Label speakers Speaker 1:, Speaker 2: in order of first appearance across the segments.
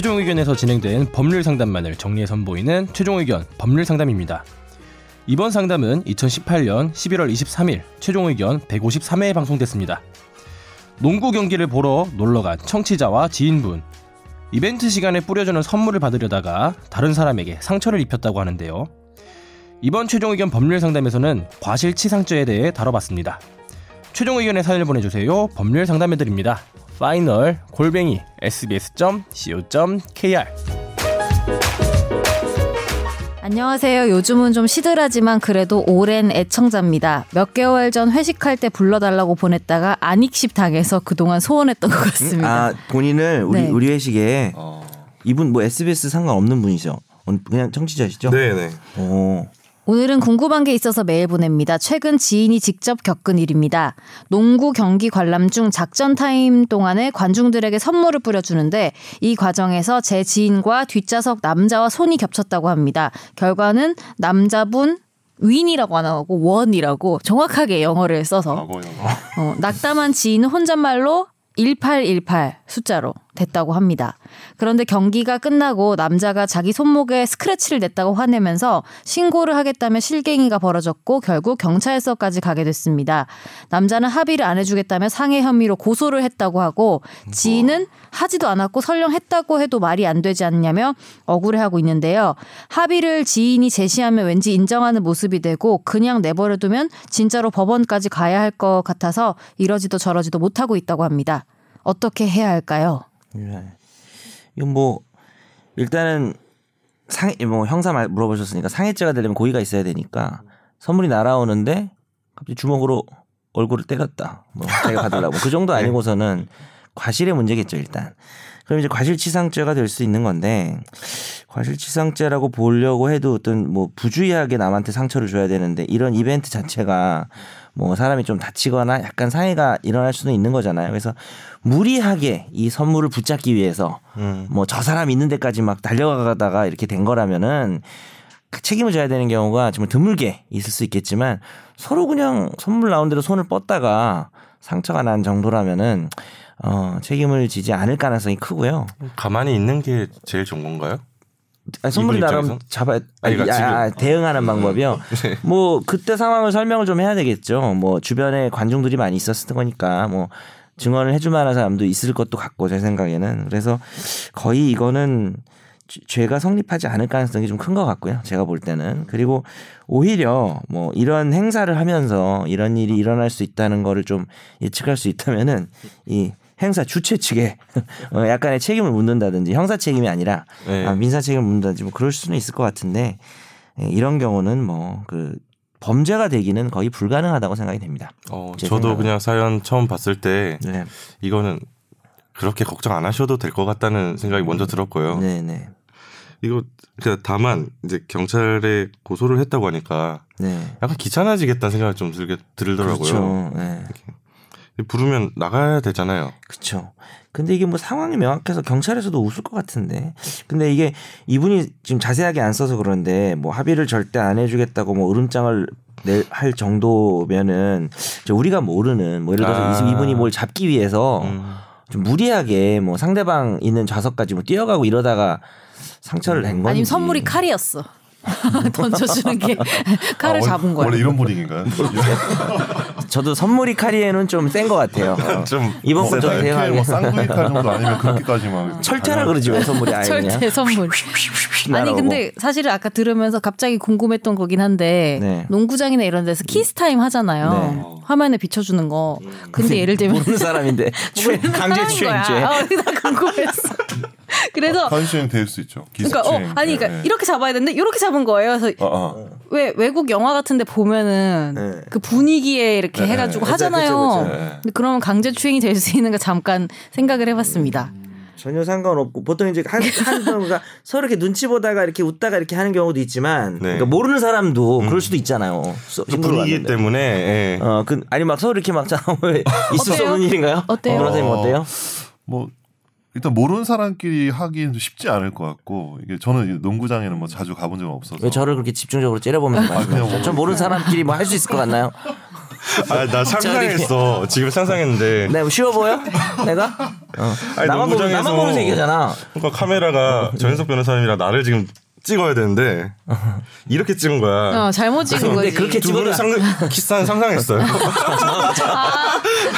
Speaker 1: 최종 의견에서 진행된 법률 상담만을 정리해 선보이는 최종 의견 법률 상담입니다. 이번 상담은 2018년 11월 23일 최종 의견 153회에 방송됐습니다. 농구 경기를 보러 놀러간 청취자와 지인분. 이벤트 시간에 뿌려주는 선물을 받으려다가 다른 사람에게 상처를 입혔다고 하는데요. 이번 최종 의견 법률 상담에서는 과실치상죄에 대해 다뤄봤습니다. 최종 의견의 사연을 보내주세요. 법률 상담해드립니다. final 골뱅이 sbs.co.kr
Speaker 2: 안녕하세요. 요즘은 좀 시들하지만 그래도 오랜 애청자입니다. 몇 개월 전 회식할 때 불러달라고 보냈다가 안읽씹 당해서 그동안 소원했던 것 같습니다.
Speaker 3: 아 본인을 우리
Speaker 2: 네.
Speaker 3: 우리 회식에
Speaker 4: 어.
Speaker 3: 이분 뭐 SBS 상관없는 분이죠. 어, 그냥 청취자시죠?
Speaker 4: 네네.
Speaker 3: 오.
Speaker 2: 오늘은 궁금한 게 있어서 메일 보냅니다. 최근 지인이 직접 겪은 일입니다. 농구 경기 관람 중 작전 타임 동안에 관중들에게 선물을 뿌려주는데 이 과정에서 제 지인과 뒷좌석 남자와 손이 겹쳤다고 합니다. 결과는 남자분 윈이라고 안 하고 원이라고 정확하게 영어를 써서.
Speaker 4: 어,
Speaker 2: 낙담한 지인은 혼잣말로 1818 숫자로 됐다고 합니다. 그런데 경기가 끝나고 남자가 자기 손목에 스크래치를 냈다고 화내면서 신고를 하겠다며 실갱이가 벌어졌고 결국 경찰서까지 가게 됐습니다. 남자는 합의를 안 해주겠다며 상해 혐의로 고소를 했다고 하고 지인은 하지도 않았고 설령 했다고 해도 말이 안 되지 않냐며 억울해하고 있는데요. 합의를 지인이 제시하면 왠지 인정하는 모습이 되고 그냥 내버려두면 진짜로 법원까지 가야 할 것 같아서 이러지도 저러지도 못하고 있다고 합니다. 어떻게 해야 할까요?
Speaker 3: 네. 이건 뭐 일단은 상해 뭐 형사 말 물어보셨으니까 상해죄가 되려면 고의가 있어야 되니까 선물이 날아오는데 갑자기 주먹으로 얼굴을 때렸다. 뭐 자기가 받으려고 그 정도 아니고서는 과실의 문제겠죠 일단. 그럼 이제 과실치상죄가 될 수 있는 건데 과실치상죄라고 보려고 해도 어떤 뭐 부주의하게 남한테 상처를 줘야 되는데 이런 이벤트 자체가 뭐 사람이 좀 다치거나 약간 상해가 일어날 수도 있는 거잖아요. 그래서 무리하게 이 선물을 붙잡기 위해서
Speaker 4: 음.
Speaker 3: 뭐저 사람 있는 데까지 막 달려가다가 이렇게 된 거라면은 그 책임을 져야 되는 경우가 정말 드물게 있을 수 있겠지만 서로 그냥 선물 나온 대로 손을 뻗다가 상처가 난 정도라면은 어 책임을 지지 않을 가능성이 크고요.
Speaker 4: 가만히 있는 게 제일 좋은 건가요?
Speaker 3: 아니, 선물이 나가면? 잡아야
Speaker 4: 아니, 그러니까
Speaker 3: 아,
Speaker 4: 지금-
Speaker 3: 대응하는 방법이요.
Speaker 4: 네.
Speaker 3: 뭐 그때 상황을 설명을 좀 해야 되겠죠. 뭐 주변에 관중들이 많이 있었을 거니까 뭐 증언을 해줄 만한 사람도 있을 것도 같고 제 생각에는 그래서 거의 이거는 죄- 죄가 성립하지 않을 가능성이 좀 큰 것 같고요. 제가 볼 때는 그리고 오히려 뭐 이런 행사를 하면서 이런 일이 일어날 수 있다는 거를 좀 예측할 수 있다면은 이 행사 주최 측에 어, 약간의 책임을 묻는다든지 형사 책임이 아니라
Speaker 4: 네.
Speaker 3: 아, 민사 책임을 묻는다든지 뭐 그럴 수는 있을 것 같은데 예, 이런 경우는 뭐 그 범죄가 되기는 거의 불가능하다고 생각이 됩니다.
Speaker 4: 어,
Speaker 3: 제
Speaker 4: 저도
Speaker 3: 생각은.
Speaker 4: 그냥 사연 처음 봤을 때
Speaker 3: 네,
Speaker 4: 이거는 그렇게 걱정 안 하셔도 될 것 같다는 생각이 먼저 들었고요.
Speaker 3: 네, 네,
Speaker 4: 이거 그냥 다만 이제 경찰에 고소를 했다고 하니까
Speaker 3: 네.
Speaker 4: 약간 귀찮아지겠다는 생각이 좀 들게 들더라고요.
Speaker 3: 그렇죠. 네,
Speaker 4: 부르면 나가야 되잖아요.
Speaker 3: 그렇죠. 근데 이게 뭐 상황이 명확해서 경찰에서도 웃을 것 같은데. 근데 이게 이분이 지금 자세하게 안 써서 그런데 뭐 합의를 절대 안 해주겠다고 뭐 으름장을 낼할 정도면은 우리가 모르는 뭐 예를 들어서
Speaker 4: 아.
Speaker 3: 이- 이분이 뭘 잡기 위해서
Speaker 4: 음.
Speaker 3: 좀 무리하게 뭐 상대방 있는 좌석까지 뭐 뛰어가고 이러다가 상처를 낸 건지.
Speaker 2: 아니면 선물이 칼이었어. 던져주는 게 칼을
Speaker 5: 아, 원-
Speaker 2: 잡은 거야.
Speaker 5: 원래 이런 분위기인가요?
Speaker 3: 저도 선물이 칼이에는 좀 센 것 같아요. 어.
Speaker 4: 좀
Speaker 3: 이번 건좀
Speaker 5: 이렇게
Speaker 3: 대응하게.
Speaker 5: 뭐 쌍둥이 칼 정도 아니면 그렇게까지 막
Speaker 3: 철퇴라 그러지 왜 선물이 그냥.
Speaker 2: 절대 선물. 아니. 근데 사실은 아까 들으면서 갑자기 궁금했던 거긴 한데
Speaker 3: 네.
Speaker 2: 농구장이나 이런 데서 키스 타임 하잖아요.
Speaker 3: 네.
Speaker 2: 화면에 비춰주는 거. 근데 예를 들면
Speaker 3: 모르는 사람인데 강제 추행죄.
Speaker 2: 거야. 어, 나 궁금했어. 그래서
Speaker 5: 현수행 될수 있죠.
Speaker 2: 그러니까 어. 아니 그러니까
Speaker 5: 네, 네.
Speaker 2: 이렇게 잡아야 되는데 이렇게 잡은 거예요. 그래서
Speaker 5: 어, 어.
Speaker 2: 왜 외국 영화 같은데 보면은
Speaker 3: 네.
Speaker 2: 그 분위기에 이렇게
Speaker 5: 네,
Speaker 2: 해가지고
Speaker 3: 그쵸,
Speaker 2: 하잖아요.
Speaker 3: 그쵸,
Speaker 5: 그쵸. 네.
Speaker 2: 근데 그러면 강제 추행이 될 수 있는가 잠깐 생각을 해봤습니다.
Speaker 3: 전혀 상관없고 보통 이제 한, 한 경우가 서로 이렇게 눈치 보다가 이렇게 웃다가 이렇게 하는 경우도 있지만
Speaker 4: 네.
Speaker 3: 그러니까 모르는 사람도 그럴 수도 있잖아요. 서-
Speaker 4: 그 분위기
Speaker 3: 봤는데.
Speaker 4: 때문에 예.
Speaker 3: 어, 그 아니 막 서로 이렇게 막 자, 왜 있을 수? 없는 일인가요?
Speaker 2: 어때요?
Speaker 3: 변호사님 어때요?
Speaker 5: 뭐 일단 모르는 사람끼리 하기는 좀 쉽지 않을 것 같고 이게 저는 이 농구장에는 뭐 자주 가본 적은 없어서
Speaker 3: 왜 저를 그렇게 집중적으로 째려보면서 말씀하세요? 뭐전 모르는 사람끼리 뭐 할 수 있을 것 같나요?
Speaker 4: 아, 나 상상했어. 지금 상상했는데.
Speaker 3: 내가 뭐 쉬워 보여? 내가? 어.
Speaker 4: 아니,
Speaker 3: 나만 보면 나만 보면서 얘기하잖아.
Speaker 4: 그러니까 카메라가 전현석 변호사님이랑 나를 지금 찍어야 되는데 이렇게 찍은 거야.
Speaker 2: 어, 잘못 찍은
Speaker 3: 근데
Speaker 2: 거지.
Speaker 3: 그렇게 찍어도
Speaker 4: 상, 키스한 상상했어요.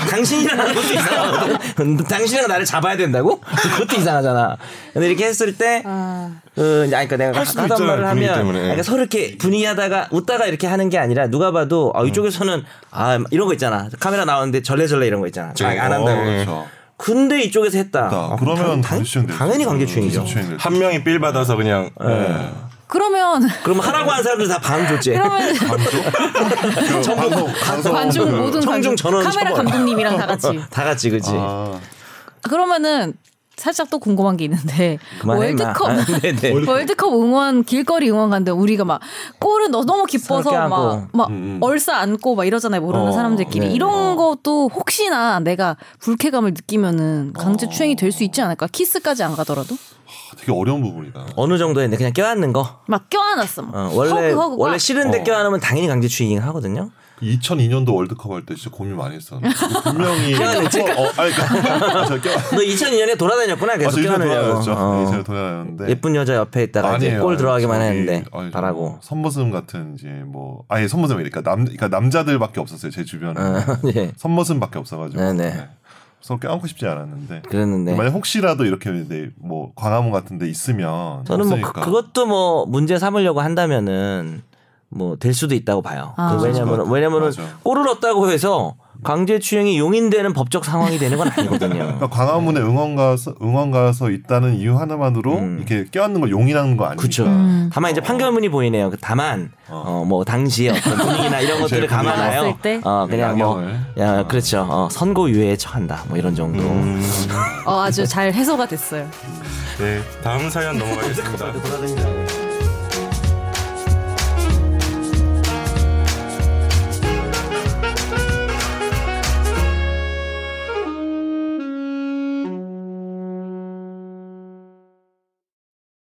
Speaker 3: 당신이랑 나는 것도 이상하거든. 당신이랑 나를 잡아야 된다고? 그것도 이상하잖아. 근데 이렇게 했을 때,
Speaker 2: 아.
Speaker 3: 그, 아니, 그러니까 내가 하던
Speaker 4: 있잖아요,
Speaker 3: 말을 하면. 그러니까 서로 이렇게 분위기 하다가 웃다가 이렇게 하는 게 아니라 누가 봐도, 아, 이쪽에서는, 아, 이런 거 있잖아. 카메라 나오는데 절레절레 이런 거 있잖아. 아, 안 한다고.
Speaker 4: 어,
Speaker 5: 그렇죠.
Speaker 3: 근데 이쪽에서 했다. 아,
Speaker 5: 그러면
Speaker 3: 당-
Speaker 5: 강제추행되죠.
Speaker 3: 당연히 강제추행이죠.
Speaker 5: 강제추행되죠.
Speaker 4: 한 명이 삘 받아서 그냥
Speaker 5: 네.
Speaker 2: 그러면
Speaker 3: 그럼 하라고 한 사람들 다반 줬지.
Speaker 2: 그러면
Speaker 5: 그 방송 방송
Speaker 2: 관중
Speaker 5: 그
Speaker 2: 모든
Speaker 3: 청중 전원
Speaker 2: 카메라
Speaker 3: 처벌.
Speaker 2: 감독님이랑 다 같이
Speaker 3: 다 같이, 그치.
Speaker 5: 아,
Speaker 2: 그러면은 살짝 또 궁금한 게 있는데
Speaker 3: 그만해.
Speaker 2: 월드컵
Speaker 3: 아, 네네.
Speaker 2: 월드컵 응원 길거리 응원 갔는데 우리가 막 골은 너 너무 기뻐서
Speaker 3: 서럽게
Speaker 2: 막
Speaker 3: 하고.
Speaker 2: 막
Speaker 5: 음, 음.
Speaker 2: 얼싸 안고 막 이러잖아요 모르는
Speaker 3: 어,
Speaker 2: 사람들끼리
Speaker 3: 네.
Speaker 2: 이런 것도 혹시나 내가 불쾌감을 느끼면은 강제 추행이 될 수 있지 않을까 키스까지 안 가더라도
Speaker 5: 되게 어려운 부분이다.
Speaker 3: 어느 정도였는데 그냥 껴안는 거.
Speaker 2: 막 껴안았어 막
Speaker 3: 어, 원래
Speaker 2: 허그, 허그가.
Speaker 3: 원래 싫은데
Speaker 5: 어.
Speaker 3: 껴안으면 당연히 강제추행이 하거든요.
Speaker 5: 2002년도 월드컵 할 때 진짜 고민 많이 했었는데 분명히
Speaker 3: 껴안했지?
Speaker 5: 어, 아니 그러니까 저 껴.
Speaker 3: 너 2002년에 돌아다녔구나
Speaker 5: 아,
Speaker 3: 계속
Speaker 5: 저 이제
Speaker 3: 껴안으려고.
Speaker 5: 돌아다녔죠.
Speaker 3: 어.
Speaker 5: 이제 돌아다녔는데
Speaker 3: 예쁜 여자 옆에 있다가 이제
Speaker 5: 아니에요.
Speaker 3: 골 들어가기만
Speaker 5: 저기,
Speaker 3: 했는데
Speaker 5: 아니, 저
Speaker 3: 바라고.
Speaker 5: 선머슴 같은 이제 뭐 아예 선머슴이니까 남 그러니까 남자들밖에 없었어요 제 주변에
Speaker 3: 어, 예.
Speaker 5: 선머슴밖에 없어가지고
Speaker 3: 네네.
Speaker 5: 네. 서로 껴안고 싶지 않았는데
Speaker 3: 그랬는데
Speaker 5: 만약 혹시라도 이렇게 네, 뭐 광화문 같은 데 있으면
Speaker 3: 저는 뭐
Speaker 5: 없으니까.
Speaker 3: 그, 것도 뭐 문제 삼으려고 한다면은 뭐 될 수도 있다고 봐요.
Speaker 2: 아.
Speaker 3: 그 왜냐면. 왜냐면은
Speaker 5: 맞아.
Speaker 3: 골을 얻다고 해서 강제추행이 용인되는 법적 상황이 되는 건 아니거든요.
Speaker 5: 그러니까 광화문에 응원 가서 응원 가서 있다는 이유 하나만으로
Speaker 3: 음.
Speaker 5: 이렇게 껴안는 걸 용인하는 거 아니니까.
Speaker 3: 그렇죠.
Speaker 2: 음.
Speaker 3: 다만 이제 판결문이 보이네요. 그 다만 어 뭐 당시의 어떤 분위기나 이런 것들을 감안하여? 어 그냥 뭐. 야, 그렇죠. 어, 선고 유예에 처한다. 뭐 이런 정도.
Speaker 2: 어, 아주 잘 해소가 됐어요
Speaker 4: 네, 다음 사연 넘어가겠습니다.